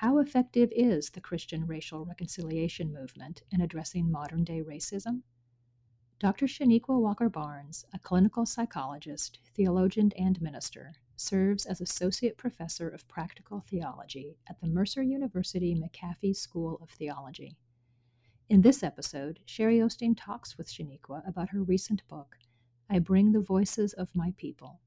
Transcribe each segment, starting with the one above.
How effective is the Christian racial reconciliation movement in addressing modern day racism? Dr. Chanequa Walker Barnes, a clinical psychologist, theologian, and minister, serves as Associate Professor of Practical Theology at the Mercer University McAfee School of Theology. In this episode, Sherry Osteen talks with Chanequa about her recent book, I Bring the Voices of My People,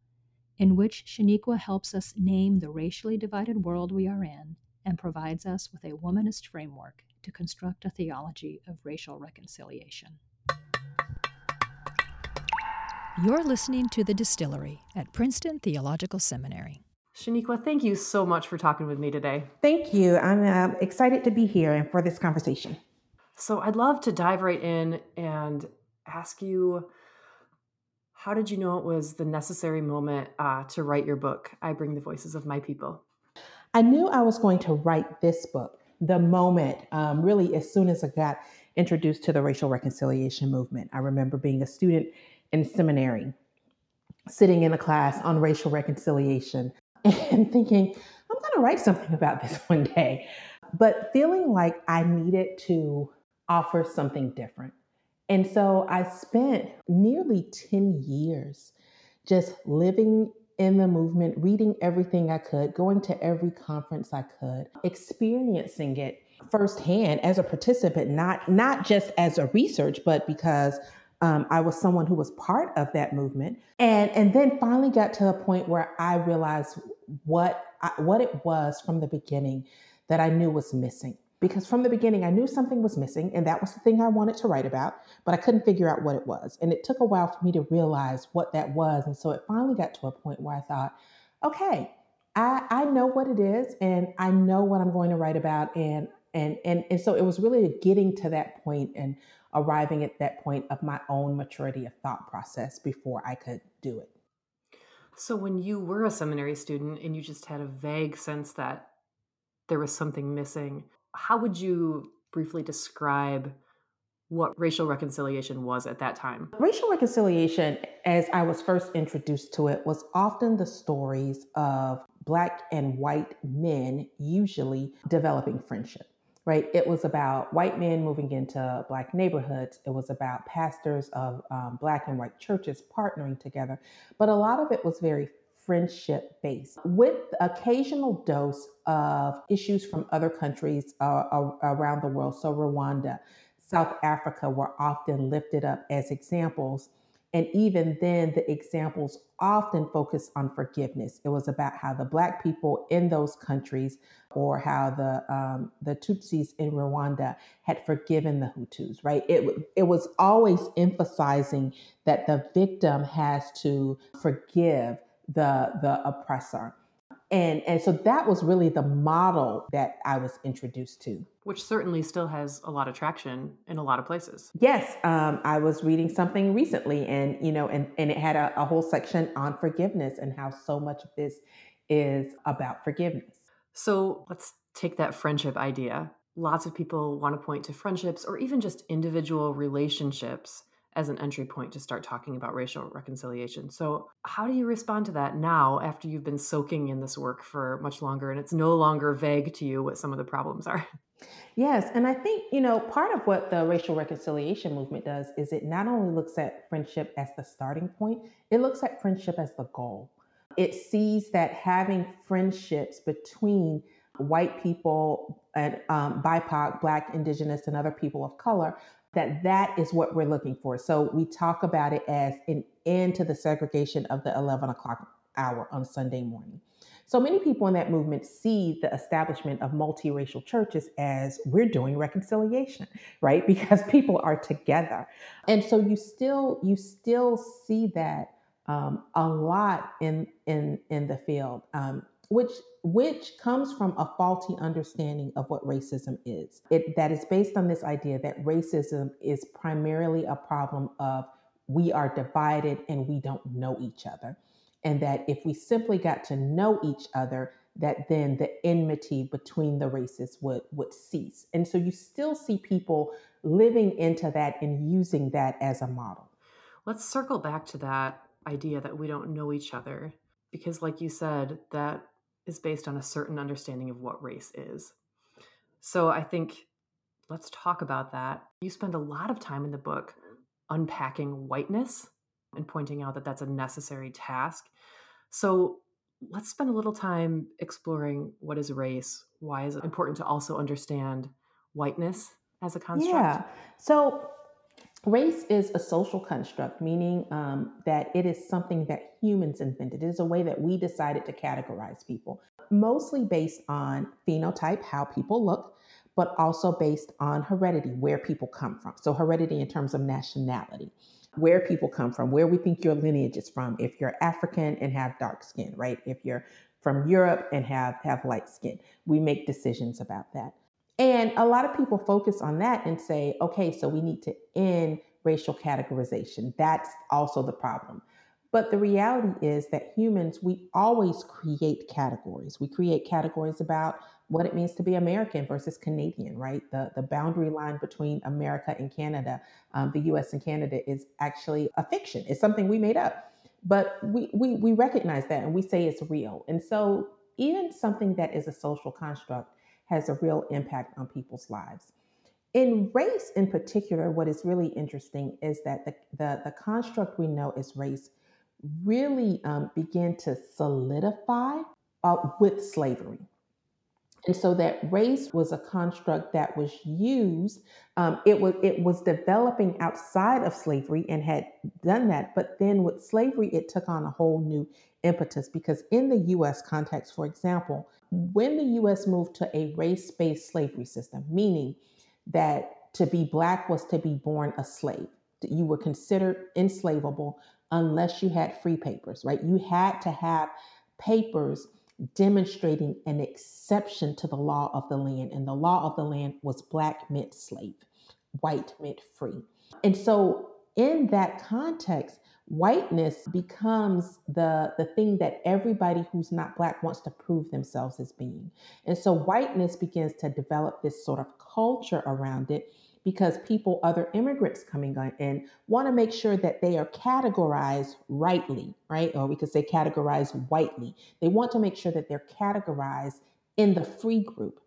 in which Chanequa helps us name the racially divided world we are in and provides us with a womanist framework to construct a theology of racial reconciliation. You're listening to The Distillery at Princeton Theological Seminary. Chanequa, thank you so much for talking with me today. Thank you. I'm uh, excited to be here and for this conversation. So, I'd love to dive right in and ask you how did you know it was the necessary moment uh, to write your book, I Bring the Voices of My People? I knew I was going to write this book the moment, um, really, as soon as I got introduced to the racial reconciliation movement. I remember being a student in seminary, sitting in a class on racial reconciliation and thinking, I'm going to write something about this one day, but feeling like I needed to offer something different. And so I spent nearly 10 years just living in the movement, reading everything I could, going to every conference I could, experiencing it firsthand as a participant, not not just as a research, but because um, I was someone who was part of that movement, and and then finally got to a point where I realized what I, what it was from the beginning that I knew was missing. Because from the beginning, I knew something was missing, and that was the thing I wanted to write about, but I couldn't figure out what it was. And it took a while for me to realize what that was. And so it finally got to a point where I thought, okay, I, I know what it is, and I know what I'm going to write about, and and and and so it was really getting to that point and arriving at that point of my own maturity of thought process before I could do it. So, when you were a seminary student and you just had a vague sense that there was something missing, how would you briefly describe what racial reconciliation was at that time? Racial reconciliation, as I was first introduced to it, was often the stories of Black and white men, usually developing friendship right? It was about white men moving into Black neighborhoods. It was about pastors of um, Black and white churches partnering together. But a lot of it was very friendship based with occasional dose of issues from other countries uh, around the world. So, Rwanda, South Africa were often lifted up as examples and even then, the examples often focus on forgiveness. It was about how the Black people in those countries, or how the um, the Tutsis in Rwanda had forgiven the Hutus. Right? It it was always emphasizing that the victim has to forgive the the oppressor. And, and so that was really the model that I was introduced to. Which certainly still has a lot of traction in a lot of places. Yes. Um, I was reading something recently and, you know, and, and it had a, a whole section on forgiveness and how so much of this is about forgiveness. So let's take that friendship idea. Lots of people want to point to friendships or even just individual relationships as an entry point to start talking about racial reconciliation. So, how do you respond to that now after you've been soaking in this work for much longer and it's no longer vague to you what some of the problems are? Yes, and I think, you know, part of what the racial reconciliation movement does is it not only looks at friendship as the starting point, it looks at friendship as the goal. It sees that having friendships between white people and um, BIPOC, Black, Indigenous, and other people of color that that is what we're looking for. So we talk about it as an end to the segregation of the 11 o'clock hour on Sunday morning. So many people in that movement see the establishment of multiracial churches as we're doing reconciliation, right? Because people are together. And so you still you still see that um, a lot in in in the field. Um, which which comes from a faulty understanding of what racism is. It that is based on this idea that racism is primarily a problem of we are divided and we don't know each other. And that if we simply got to know each other, that then the enmity between the races would would cease. And so you still see people living into that and using that as a model. Let's circle back to that idea that we don't know each other because like you said that is based on a certain understanding of what race is. So I think let's talk about that. You spend a lot of time in the book unpacking whiteness and pointing out that that's a necessary task. So let's spend a little time exploring what is race. Why is it important to also understand whiteness as a construct? Yeah. So race is a social construct, meaning um, that it is something that humans invented. It is a way that we decided to categorize people, mostly based on phenotype, how people look, but also based on heredity, where people come from. So, heredity in terms of nationality, where people come from, where we think your lineage is from. If you're African and have dark skin, right? If you're from Europe and have, have light skin, we make decisions about that. And a lot of people focus on that and say, okay, so we need to end racial categorization. That's also the problem. But the reality is that humans, we always create categories. We create categories about what it means to be American versus Canadian, right? The, the boundary line between America and Canada, um, the US and Canada, is actually a fiction. It's something we made up. But we, we, we recognize that and we say it's real. And so, even something that is a social construct has a real impact on people's lives. In race, in particular, what is really interesting is that the, the, the construct we know as race really um, began to solidify uh, with slavery. And so that race was a construct that was used. Um, it was it was developing outside of slavery and had done that, but then with slavery, it took on a whole new impetus because in the U.S. context, for example, when the U.S. moved to a race-based slavery system, meaning that to be black was to be born a slave, you were considered enslavable unless you had free papers, right? You had to have papers demonstrating an exception to the law of the land. And the law of the land was black meant slave, white meant free. And so, in that context, whiteness becomes the, the thing that everybody who's not black wants to prove themselves as being. And so, whiteness begins to develop this sort of culture around it because people, other immigrants coming in, want to make sure that they are categorized rightly, right? Or we could say categorized whitely. They want to make sure that they're categorized in the free group.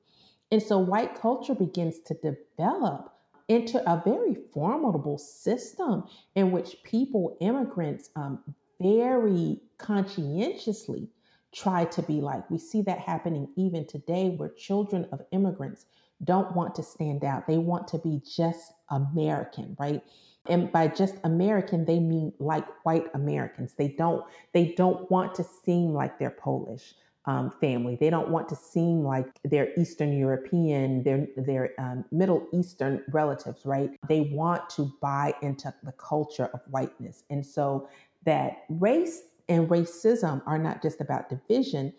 And so white culture begins to develop into a very formidable system in which people, immigrants, um, very conscientiously try to be like. We see that happening even today, where children of immigrants don't want to stand out. They want to be just American, right? And by just American, they mean like white Americans. They don't they don't want to seem like they're Polish. Um, family. They don't want to seem like they're Eastern European, they're, they're um, Middle Eastern relatives, right? They want to buy into the culture of whiteness. And so that race and racism are not just about division,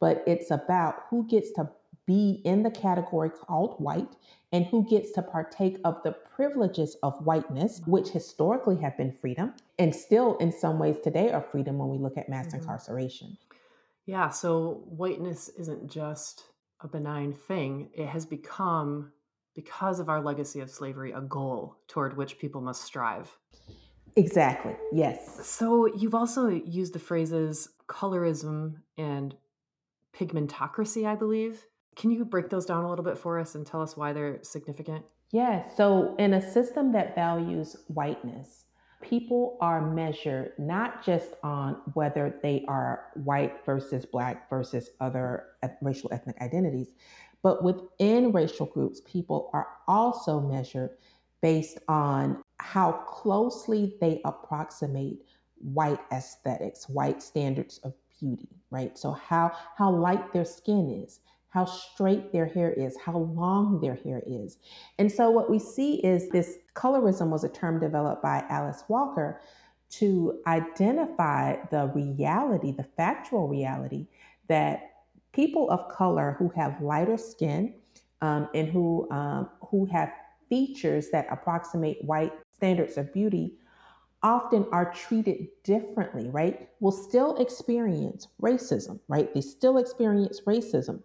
but it's about who gets to be in the category called white and who gets to partake of the privileges of whiteness, which historically have been freedom and still in some ways today are freedom when we look at mass mm-hmm. incarceration. Yeah, so whiteness isn't just a benign thing, it has become, because of our legacy of slavery, a goal toward which people must strive. Exactly, yes. So you've also used the phrases colorism and pigmentocracy, I believe. Can you break those down a little bit for us and tell us why they're significant? Yeah. So, in a system that values whiteness, people are measured not just on whether they are white versus black versus other racial ethnic identities, but within racial groups, people are also measured based on how closely they approximate white aesthetics, white standards of beauty, right? So how how light their skin is, how straight their hair is, how long their hair is. And so, what we see is this colorism was a term developed by Alice Walker to identify the reality, the factual reality, that people of color who have lighter skin um, and who, um, who have features that approximate white standards of beauty often are treated differently, right? Will still experience racism, right? They still experience racism.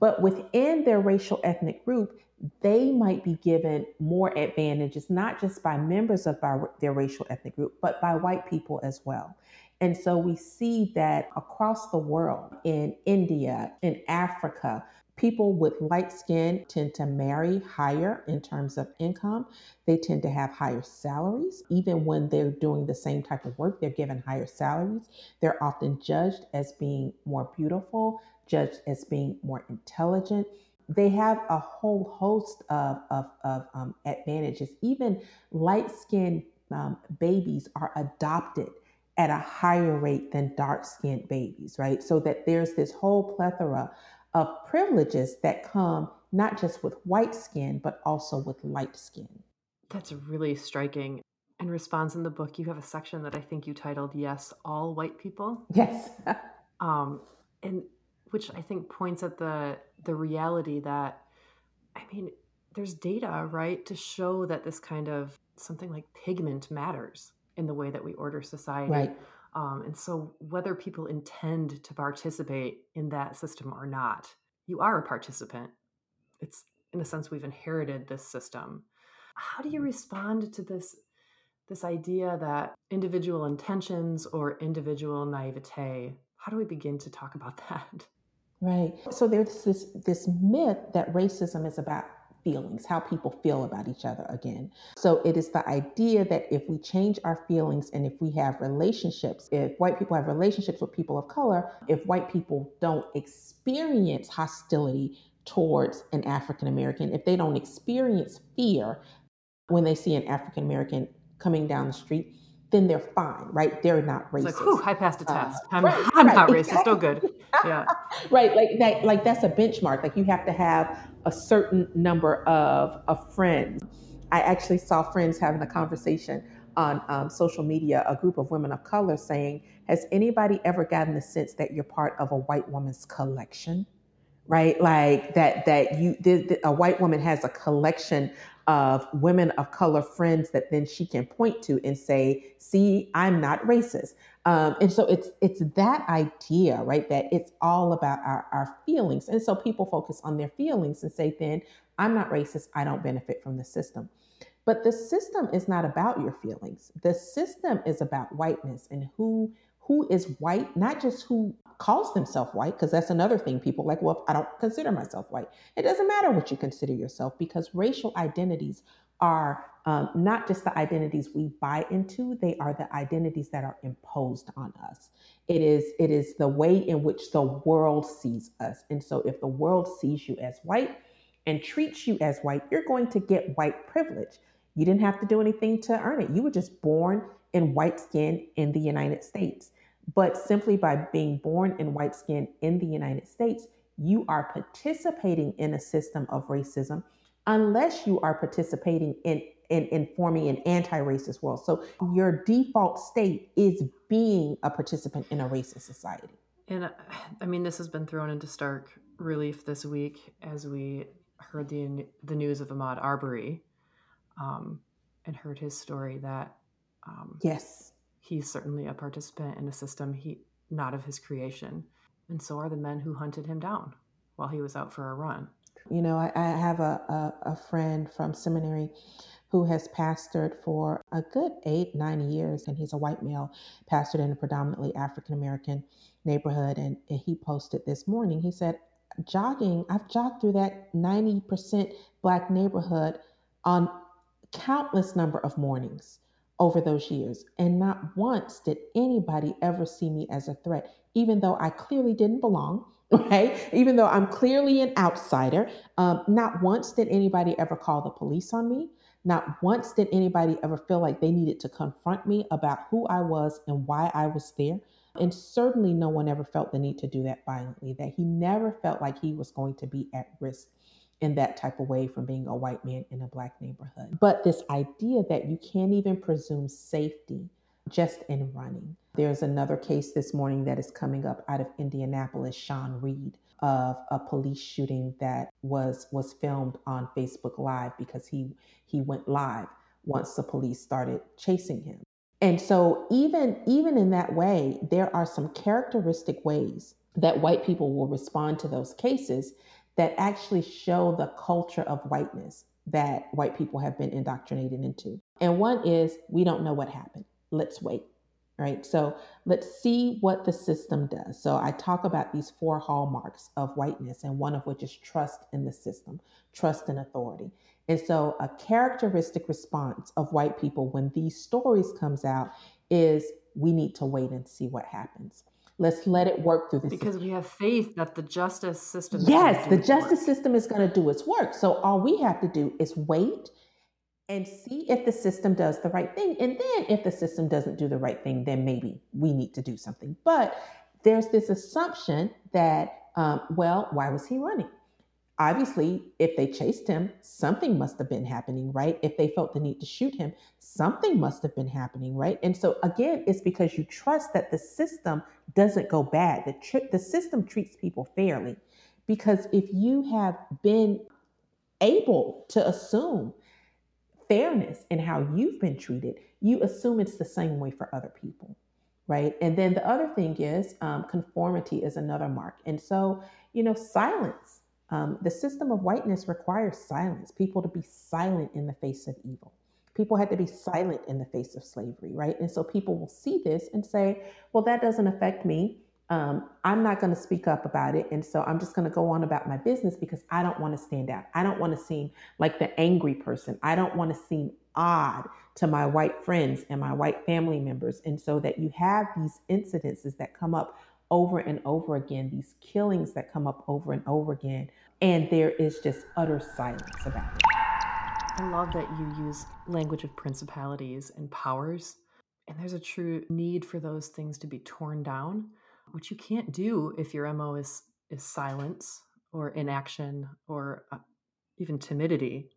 But within their racial ethnic group, they might be given more advantages, not just by members of our, their racial ethnic group, but by white people as well. And so we see that across the world, in India, in Africa, People with light skin tend to marry higher in terms of income. They tend to have higher salaries. Even when they're doing the same type of work, they're given higher salaries. They're often judged as being more beautiful, judged as being more intelligent. They have a whole host of, of, of um, advantages. Even light skinned um, babies are adopted at a higher rate than dark skinned babies, right? So that there's this whole plethora of privileges that come not just with white skin, but also with light skin. That's really striking. In response in the book, you have a section that I think you titled "Yes, All White People." Yes, um, and which I think points at the the reality that, I mean, there's data right to show that this kind of something like pigment matters in the way that we order society. Right. Um, and so, whether people intend to participate in that system or not, you are a participant. It's, in a sense, we've inherited this system. How do you respond to this, this idea that individual intentions or individual naivete? How do we begin to talk about that? Right. So there's this this myth that racism is about feelings, how people feel about each other again. So it is the idea that if we change our feelings and if we have relationships, if white people have relationships with people of color, if white people don't experience hostility towards an African American, if they don't experience fear when they see an African American coming down the street, then they're fine, right? They're not racist. It's like, whew, I passed a uh, test. Uh, I'm, right, I'm right, not racist. Exactly. Still good. Yeah. right. Like that, like that's a benchmark. Like you have to have a certain number of, of friends. I actually saw friends having a conversation on um, social media, a group of women of color saying, Has anybody ever gotten the sense that you're part of a white woman's collection? Right? Like that, that you, a white woman has a collection of women of color friends that then she can point to and say, see, I'm not racist. Um, and so it's it's that idea, right? That it's all about our, our feelings. And so people focus on their feelings and say, then I'm not racist, I don't benefit from the system. But the system is not about your feelings. The system is about whiteness and who who is white, not just who calls themselves white, because that's another thing people like, well, I don't consider myself white. It doesn't matter what you consider yourself because racial identities are um, not just the identities we buy into, they are the identities that are imposed on us. It is, it is the way in which the world sees us. And so if the world sees you as white and treats you as white, you're going to get white privilege. You didn't have to do anything to earn it. You were just born in white skin in the United States. But simply by being born in white skin in the United States, you are participating in a system of racism unless you are participating in, in, in forming an anti-racist world. So your default state is being a participant in a racist society. And uh, I mean, this has been thrown into stark relief this week as we heard the the news of Ahmaud Arbery, um, and heard his story that um, yes, he's certainly a participant in a system he not of his creation. And so are the men who hunted him down while he was out for a run. You know i, I have a, a, a, friend from seminary who has pastored for a good eight nine years and he's a white male pastored in a predominantly african american neighborhood. And, and he posted this morning he said jogging i've jogged through that 90% black neighborhood on countless number of mornings over those years. And not once did anybody ever see me as a threat, even though I clearly didn't belong, right? Even though I'm clearly an outsider. Um, not once did anybody ever call the police on me. Not once did anybody ever feel like they needed to confront me about who I was and why I was there. And certainly no one ever felt the need to do that violently, that he never felt like he was going to be at risk in that type of way from being a white man in a black neighborhood. But this idea that you can't even presume safety just in running. There's another case this morning that is coming up out of Indianapolis, Sean Reed, of a police shooting that was was filmed on Facebook Live because he he went live once the police started chasing him. And so even even in that way, there are some characteristic ways that white people will respond to those cases that actually show the culture of whiteness that white people have been indoctrinated into. And one is we don't know what happened. Let's wait. right? So let's see what the system does. So I talk about these four hallmarks of whiteness, and one of which is trust in the system, trust in authority. And so a characteristic response of white people when these stories comes out is we need to wait and see what happens. Let's let it work through the because system. we have faith that the justice system. Yes, the justice work. system is going to do its work. So all we have to do is wait and see if the system does the right thing. And then if the system doesn't do the right thing, then maybe we need to do something. But there's this assumption that, um, well, why was he running? Obviously, if they chased him, something must have been happening, right? If they felt the need to shoot him, something must have been happening, right? And so, again, it's because you trust that the system doesn't go bad. The, the system treats people fairly. Because if you have been able to assume fairness in how you've been treated, you assume it's the same way for other people, right? And then the other thing is um, conformity is another mark. And so, you know, silence. Um, the system of whiteness requires silence, people to be silent in the face of evil. People had to be silent in the face of slavery, right? And so people will see this and say, well, that doesn't affect me um, I'm not going to speak up about it. And so I'm just going to go on about my business because I don't want to stand out. I don't want to seem like the angry person. I don't want to seem odd to my white friends and my white family members. And so that you have these incidences that come up over and over again, these killings that come up over and over again. And there is just utter silence about it. I love that you use language of principalities and powers. And there's a true need for those things to be torn down which you can't do if your mo is is silence or inaction or uh, even timidity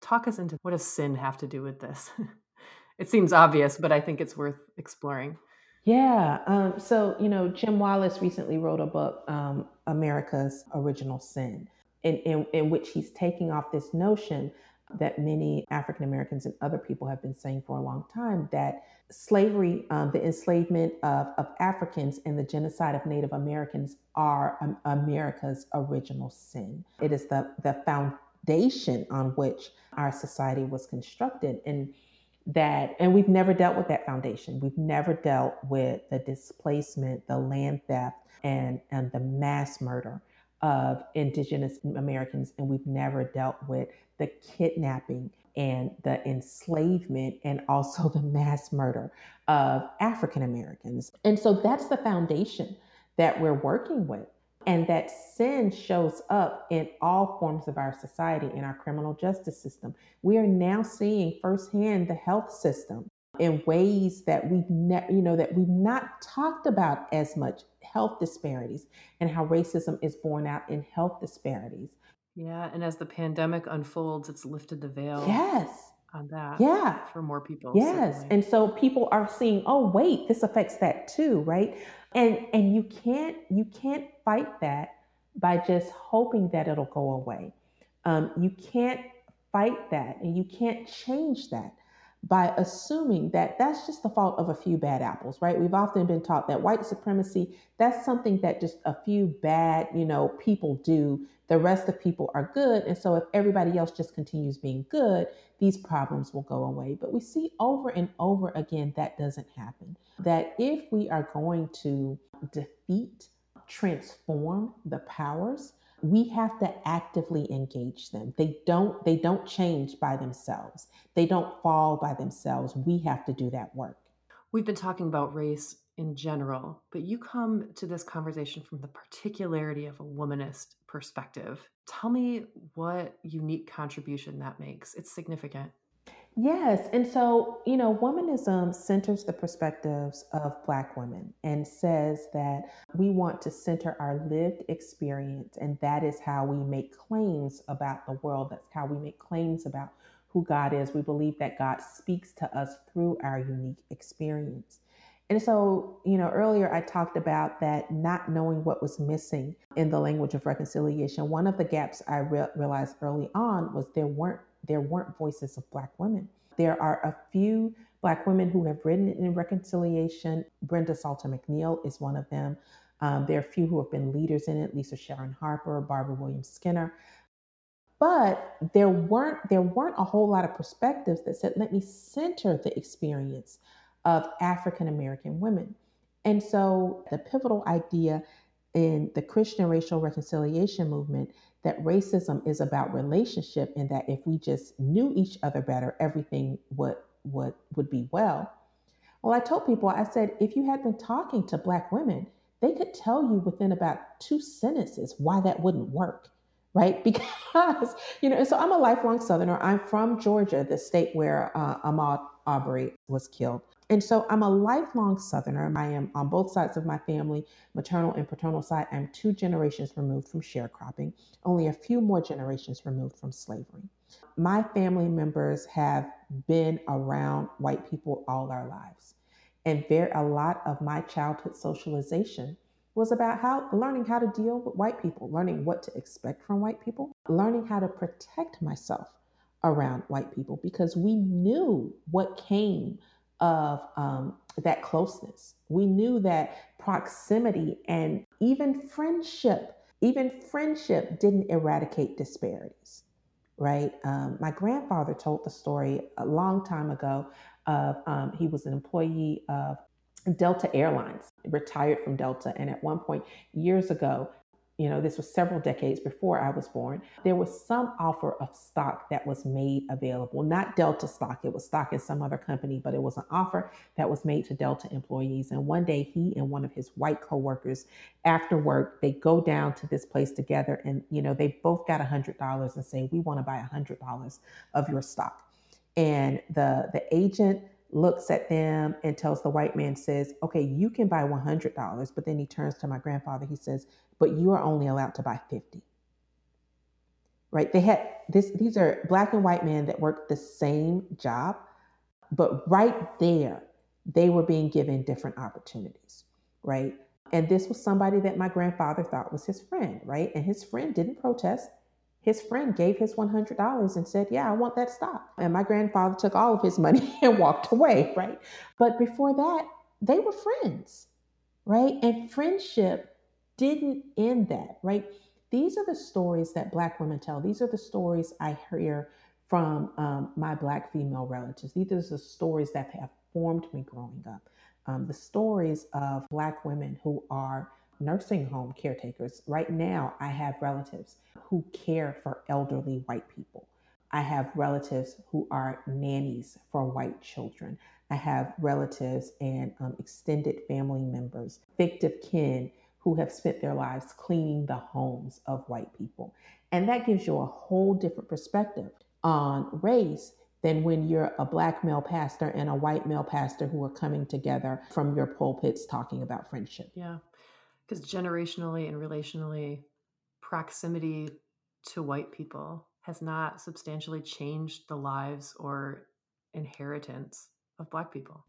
talk us into what does sin have to do with this it seems obvious but i think it's worth exploring yeah um, so you know jim Wallis recently wrote a book um, america's original sin in, in, in which he's taking off this notion that many African Americans and other people have been saying for a long time that slavery, um, the enslavement of, of Africans, and the genocide of Native Americans are um, America's original sin. It is the, the foundation on which our society was constructed. And that, and we've never dealt with that foundation. We've never dealt with the displacement, the land theft, and, and the mass murder of Indigenous Americans, and we've never dealt with the kidnapping and the enslavement and also the mass murder of African Americans. And so that's the foundation that we're working with. And that sin shows up in all forms of our society, in our criminal justice system. We are now seeing firsthand the health system in ways that we've ne- you know that we've not talked about as much health disparities and how racism is borne out in health disparities yeah, and as the pandemic unfolds, it's lifted the veil yes on that yeah for more people. yes certainly. and so people are seeing oh wait this affects that too right and and you can't you can't fight that by just hoping that it'll go away. Um, you can't fight that and you can't change that by assuming that that's just the fault of a few bad apples, right? We've often been taught that white supremacy, that's something that just a few bad, you know, people do. The rest of people are good. And so if everybody else just continues being good, these problems will go away. But we see over and over again that doesn't happen. That if we are going to defeat, transform the powers, we have to actively engage them. They don't they don't change by themselves. They don't fall by themselves. We have to do that work. We've been talking about race in general but you come to this conversation from the particularity of a womanist perspective. Tell me what unique contribution that makes. It's significant Yes. And so, you know, womanism centers the perspectives of Black women and says that we want to center our lived experience, and that is how we make claims about the world. That's how we make claims about who God is. We believe that God speaks to us through our unique experience. And so, you know, earlier I talked about that not knowing what was missing in the language of reconciliation. One of the gaps I re- realized early on was there weren't there weren't voices of Black women. There are a few Black women who have written in reconciliation. Brenda Salter McNeil is one of them. Um, there are a few who have been leaders in it Lisa Sharon Harper, Barbara Williams Skinner. But there weren't there weren't a whole lot of perspectives that said, let me center the experience of African American women. And so the pivotal idea in the Christian racial reconciliation movement that racism is about relationship and that if we just knew each other better, everything would would would be well. Well, I told people, I said, if you had been talking to black women, they could tell you within about two sentences why that wouldn't work, right? Because, you know, so I'm a lifelong Southerner. I'm from Georgia, the state where uh, Ahmaud Arbery was killed. And so I'm a lifelong Southerner. I am on both sides of my family, maternal and paternal side. I'm two generations removed from sharecropping, only a few more generations removed from slavery. My family members have been around white people all our lives. And very, a lot of my childhood socialization was about how learning how to deal with white people, learning what to expect from white people, learning how to protect myself around white people because we knew what came of um, that closeness. We knew that proximity and even friendship, even friendship didn't eradicate disparities, right? Um, my grandfather told the story a long time ago of um, he was an employee of Delta Airlines, retired from Delta, and at one point years ago, you know, this was several decades before I was born, there was some offer of stock that was made available, not Delta stock, it was stock in some other company, but it was an offer that was made to Delta employees. And one day he and one of his white coworkers, after work, they go down to this place together and, you know, they both got a $100 and say, we want to buy a $100 of your stock. And the, the agent looks at them and tells the white man says okay you can buy $100 but then he turns to my grandfather he says but you are only allowed to buy 50 right? They had this these are black and white men that worked the same job but right there they were being given different opportunities right? And this was somebody that my grandfather thought was his friend right? And his friend didn't protest his friend gave his $100 and said, Yeah, I want that stock. And my grandfather took all of his money and walked away, right? But before that, they were friends, right? And friendship didn't end that, right? These are the stories that Black women tell. These are the stories I hear from um, my Black female relatives. These are the stories that have formed me growing up. Um, the stories of Black women who are nursing home caretakers. Right now, I have relatives who care for elderly white people. I have relatives who are nannies for white children. I have relatives and um, extended family members, fictive kin who have spent their lives cleaning the homes of white people. And that gives you a whole different perspective on race than when you're a black male pastor and a white male pastor who are coming together from your pulpits talking about friendship. Yeah. Because generationally and relationally, proximity to white people has not substantially changed the lives or inheritance of black people.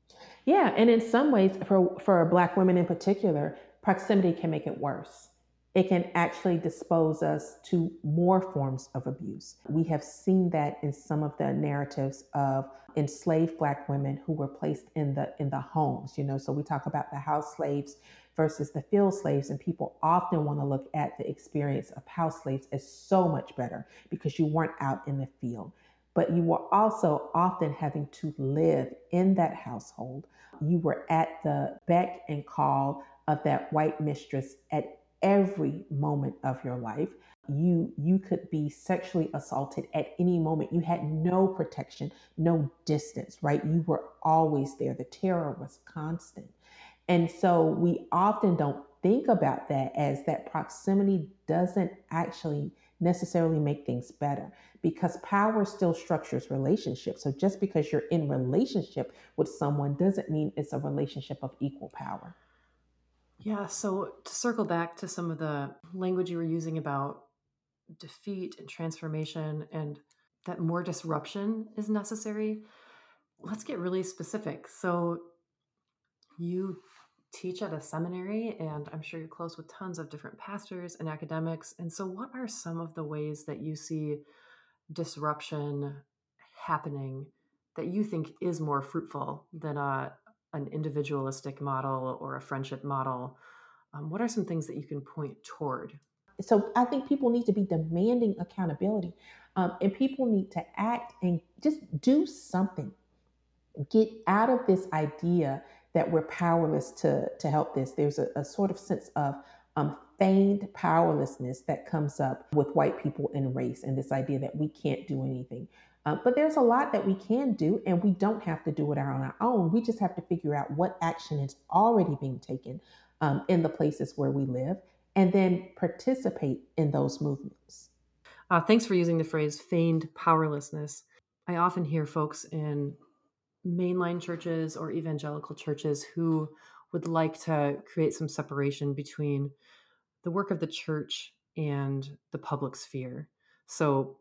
Yeah, and in some ways for for black women in particular, proximity can make it worse. It can actually dispose us to more forms of abuse. We have seen that in some of the narratives of enslaved black women who were placed in the in the homes, you know. So we talk about the house slaves versus the field slaves. And people often want to look at the experience of house slaves as so much better because you weren't out in the field. But you were also often having to live in that household. You were at the beck and call of that white mistress at every moment of your life you you could be sexually assaulted at any moment you had no protection no distance right you were always there the terror was constant and so we often don't think about that as that proximity doesn't actually necessarily make things better because power still structures relationships. So just because you're in relationship with someone doesn't mean it's a relationship of equal power. Yeah, so to circle back to some of the language you were using about defeat and transformation and that more disruption is necessary, let's get really specific. So you teach at a seminary, and I'm sure you're close with tons of different pastors and academics. And so, what are some of the ways that you see disruption happening that you think is more fruitful than a, an individualistic model or a friendship model? Um, what are some things that you can point toward? So, I think people need to be demanding accountability, um, and people need to act and just do something get out of this idea that we're powerless to, to help this. There's a, a sort of sense of um, feigned powerlessness that comes up with white people and race, and this idea that we can't do anything. Uh, but there's a lot that we can do, and we don't have to do it on our own. We just have to figure out what action is already being taken um, in the places where we live, and then participate in those movements. Uh, thanks for using the phrase feigned powerlessness. I often hear folks in mainline churches or evangelical churches who would like to create some separation between the work of the church and the public sphere. So,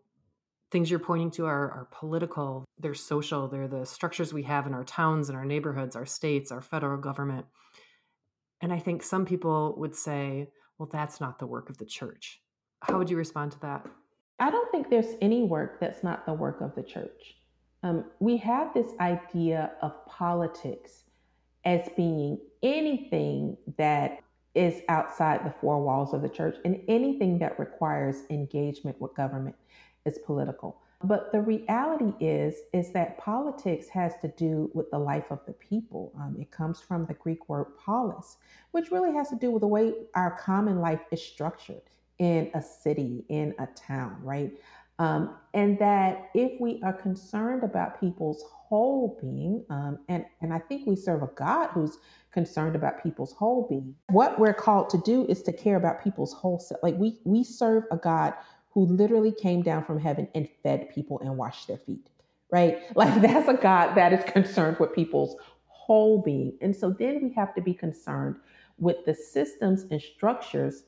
things you're pointing to are, are political, they're social, they're the structures we have in our towns and our neighborhoods, our states, our federal government. And I think some people would say, well, that's not the work of the church. How would you respond to that? I don't think there's any work that's not the work of the church. Um, we have this idea of politics as being anything that is outside the four walls of the church and anything that requires engagement with government is political. But the reality is is that politics has to do with the life of the people. Um, it comes from the Greek word polis, which really has to do with the way our common life is structured in a city, in a town, right? Um, and that if we are concerned about people's whole being, um, and, and I think we serve a God who's concerned about people's whole being, what we're called to do is to care about people's whole self. Like we, we serve a God who literally came down from heaven and fed people and washed their feet, right? Like that's a God that is concerned with people's whole being. And so then we have to be concerned with the systems and structures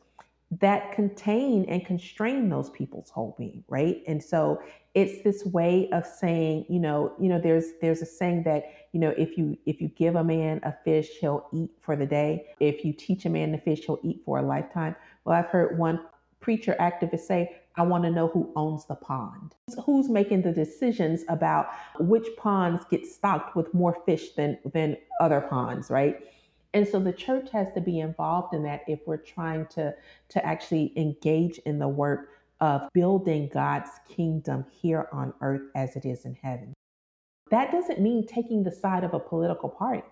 that contain and constrain those people's whole being right? And so it's this way of saying you know you know there's there's a saying that you know if you if you give a man a fish he'll eat for the day. If you teach a man to fish he'll eat for a lifetime. Well i've heard one preacher activist say i want to know who owns the pond. Who's making the decisions about which ponds get stocked with more fish than than other ponds right and so the church has to be involved in that if we're trying to, to actually engage in the work of building God's kingdom here on earth as it is in heaven. That doesn't mean taking the side of a political party.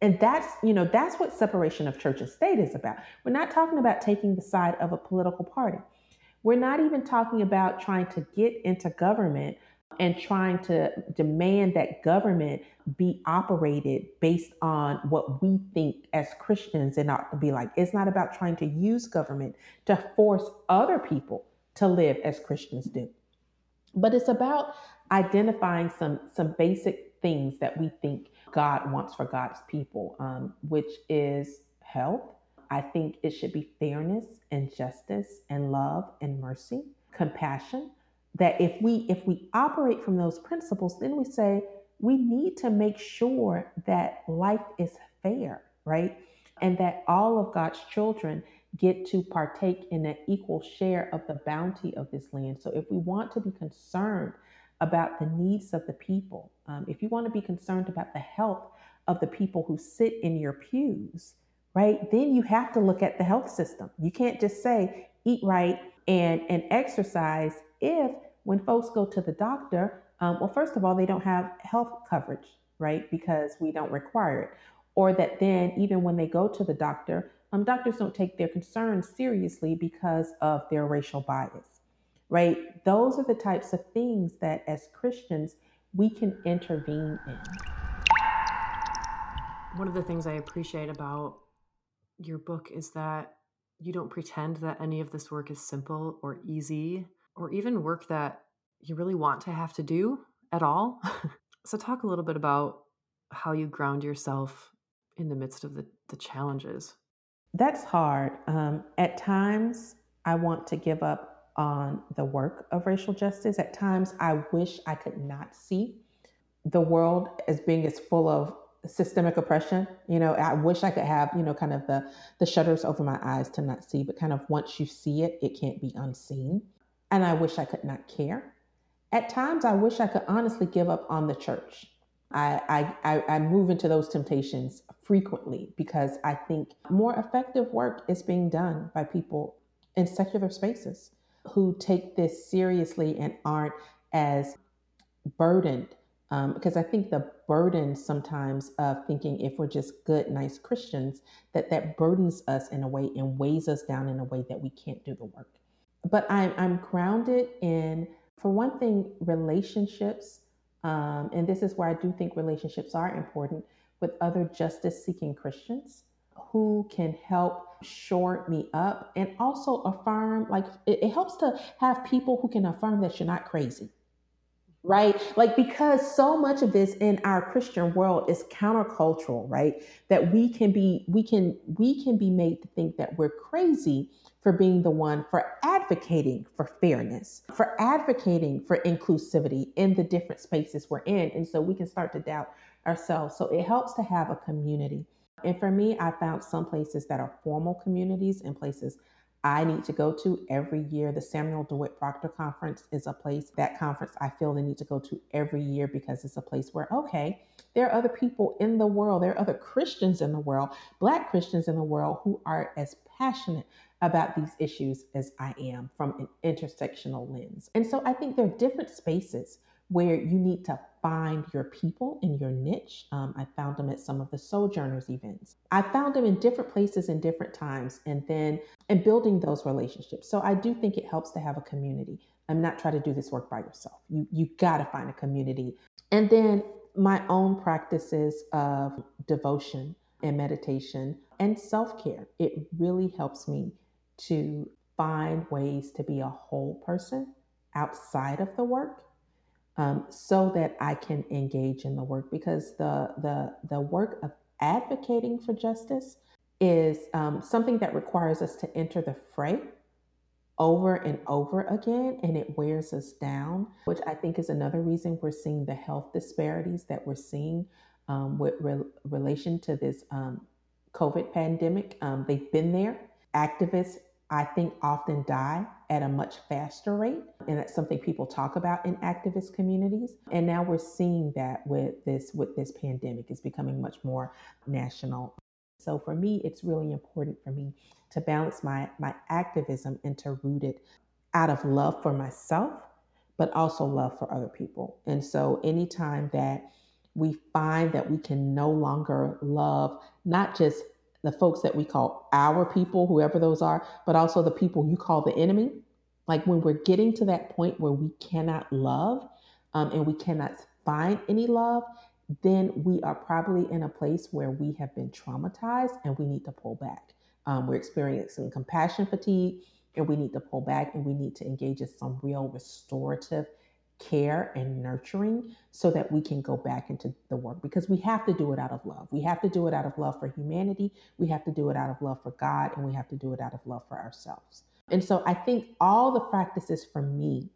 And that's, you know, that's what separation of church and state is about. We're not talking about taking the side of a political party. We're not even talking about trying to get into government and trying to demand that government be operated based on what we think as Christians and not be like. It's not about trying to use government to force other people to live as Christians do. But it's about identifying some some basic things that we think God wants for God's people, um, which is health. I think it should be fairness and justice and love and mercy, compassion that if we if we operate from those principles then we say we need to make sure that life is fair right? And that all of god's children get to partake in an equal share of the bounty of this land. So if we want to be concerned about the needs of the people um, if you want to be concerned about the health of the people who sit in your pews right then you have to look at the health system. You can't just say eat right and and exercise if when folks go to the doctor, um, well, first of all, they don't have health coverage, right? Because we don't require it. Or that then, even when they go to the doctor, um, doctors don't take their concerns seriously because of their racial bias, right? Those are the types of things that as Christians, we can intervene in. One of the things I appreciate about your book is that you don't pretend that any of this work is simple or easy or even work that you really want to have to do at all. so, talk a little bit about how you ground yourself in the midst of the, the challenges. That's hard. Um, at times, I want to give up on the work of racial justice. At times, I wish I could not see the world as being as full of systemic oppression. You know, I wish I could have, you know, kind of the the shutters over my eyes to not see, but kind of once you see it, it can't be unseen and I wish I could not care. At times, I wish I could honestly give up on the church. I, I, I move into those temptations frequently because I think more effective work is being done by people in secular spaces who take this seriously and aren't as burdened Um, because I think the burden sometimes of thinking if we're just good, nice Christians, that that burdens us in a way and weighs us down in a way that we can't do the work. But I'm, I'm grounded in, for one thing, relationships. Um, and this is where I do think relationships are important with other justice seeking Christians who can help shore me up and also affirm, like, it, it helps to have people who can affirm that you're not crazy right? Like, because so much of this in our Christian world is countercultural, right? That we can be, we can, we can be made to think that we're crazy for being the one for advocating for fairness, for advocating for inclusivity in the different spaces we're in. And so we can start to doubt ourselves. So it helps to have a community. And for me, I found some places that are formal communities and places I need to go to every year. The Samuel DeWitt Proctor Conference is a place, that conference I feel they need to go to every year because it's a place where, okay, there are other people in the world, there are other Christians in the world, Black Christians in the world who are as passionate about these issues as I am from an intersectional lens. And so I think there are different spaces where you need to find your people in your niche. Um, I found them at some of the Sojourners events. I found them in different places in different times, and then and building those relationships. So I do think it helps to have a community. I'm not trying to do this work by yourself. You you got to find a community, and then my own practices of devotion and meditation and self care. It really helps me to find ways to be a whole person outside of the work um, so that I can engage in the work because the the the work of advocating for justice is um, something that requires us to enter the fray over and over again and it wears us down which i think is another reason we're seeing the health disparities that we're seeing um, with re- relation to this um, covid pandemic. Um, they've been there. Activists I think often die at a much faster rate. And that's something people talk about in activist communities. And now we're seeing that with this with this pandemic. It's becoming much more national. So for me, it's really important for me to balance my my activism and to root it out of love for myself, but also love for other people. And so anytime that we find that we can no longer love not just the folks that we call our people, whoever those are, but also the people you call the enemy. Like when we're getting to that point where we cannot love um, and we cannot find any love, then we are probably in a place where we have been traumatized and we need to pull back. Um, we're experiencing compassion fatigue and we need to pull back and we need to engage in some real restorative care and nurturing so that we can go back into the work because we have to do it out of love. We have to do it out of love for humanity, we have to do it out of love for God, and we have to do it out of love for ourselves. And so I think all the practices for me,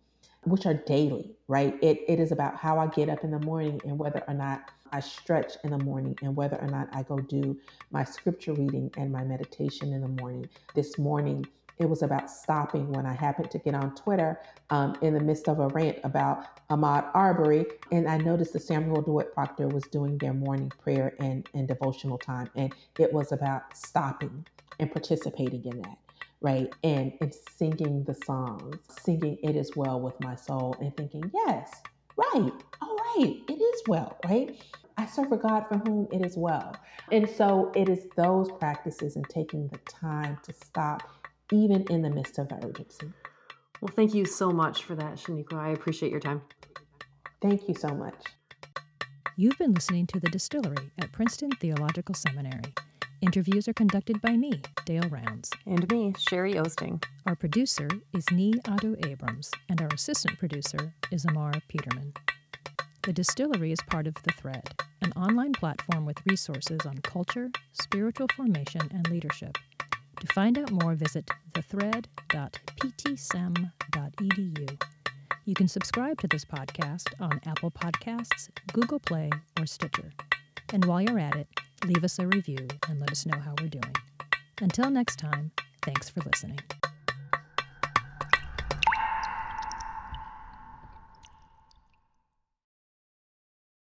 which are daily, right? It, it is about how I get up in the morning and whether or not I stretch in the morning and whether or not I go do my scripture reading and my meditation in the morning. This morning, it was about stopping when I happened to get on Twitter um, in the midst of a rant about Ahmaud Arbery. And I noticed that Samuel DeWitt Proctor was doing their morning prayer and, and devotional time. And it was about stopping and participating in that, right? And, and singing the songs, singing It Is Well with My Soul, and thinking, yes, right, all right, it is well, right? I serve a God for whom it is well. And so it is those practices and taking the time to stop even in the midst of the urgency. Well, thank you so much for that, Chanequa. I appreciate your time. Thank you so much. You've been listening to The Distillery at Princeton Theological Seminary. Interviews are conducted by me, Dale Rounds. And me, Sherry Osting. Our producer is Nee Otto Abrams, and our assistant producer is Amar Peterman. The Distillery is part of The Thread, an online platform with resources on culture, spiritual formation, and leadership. To find out more, visit thethread.ptsem.edu. You can subscribe to this podcast on Apple Podcasts, Google Play, or Stitcher. And while you're at it, leave us a review and let us know how we're doing. Until next time, thanks for listening.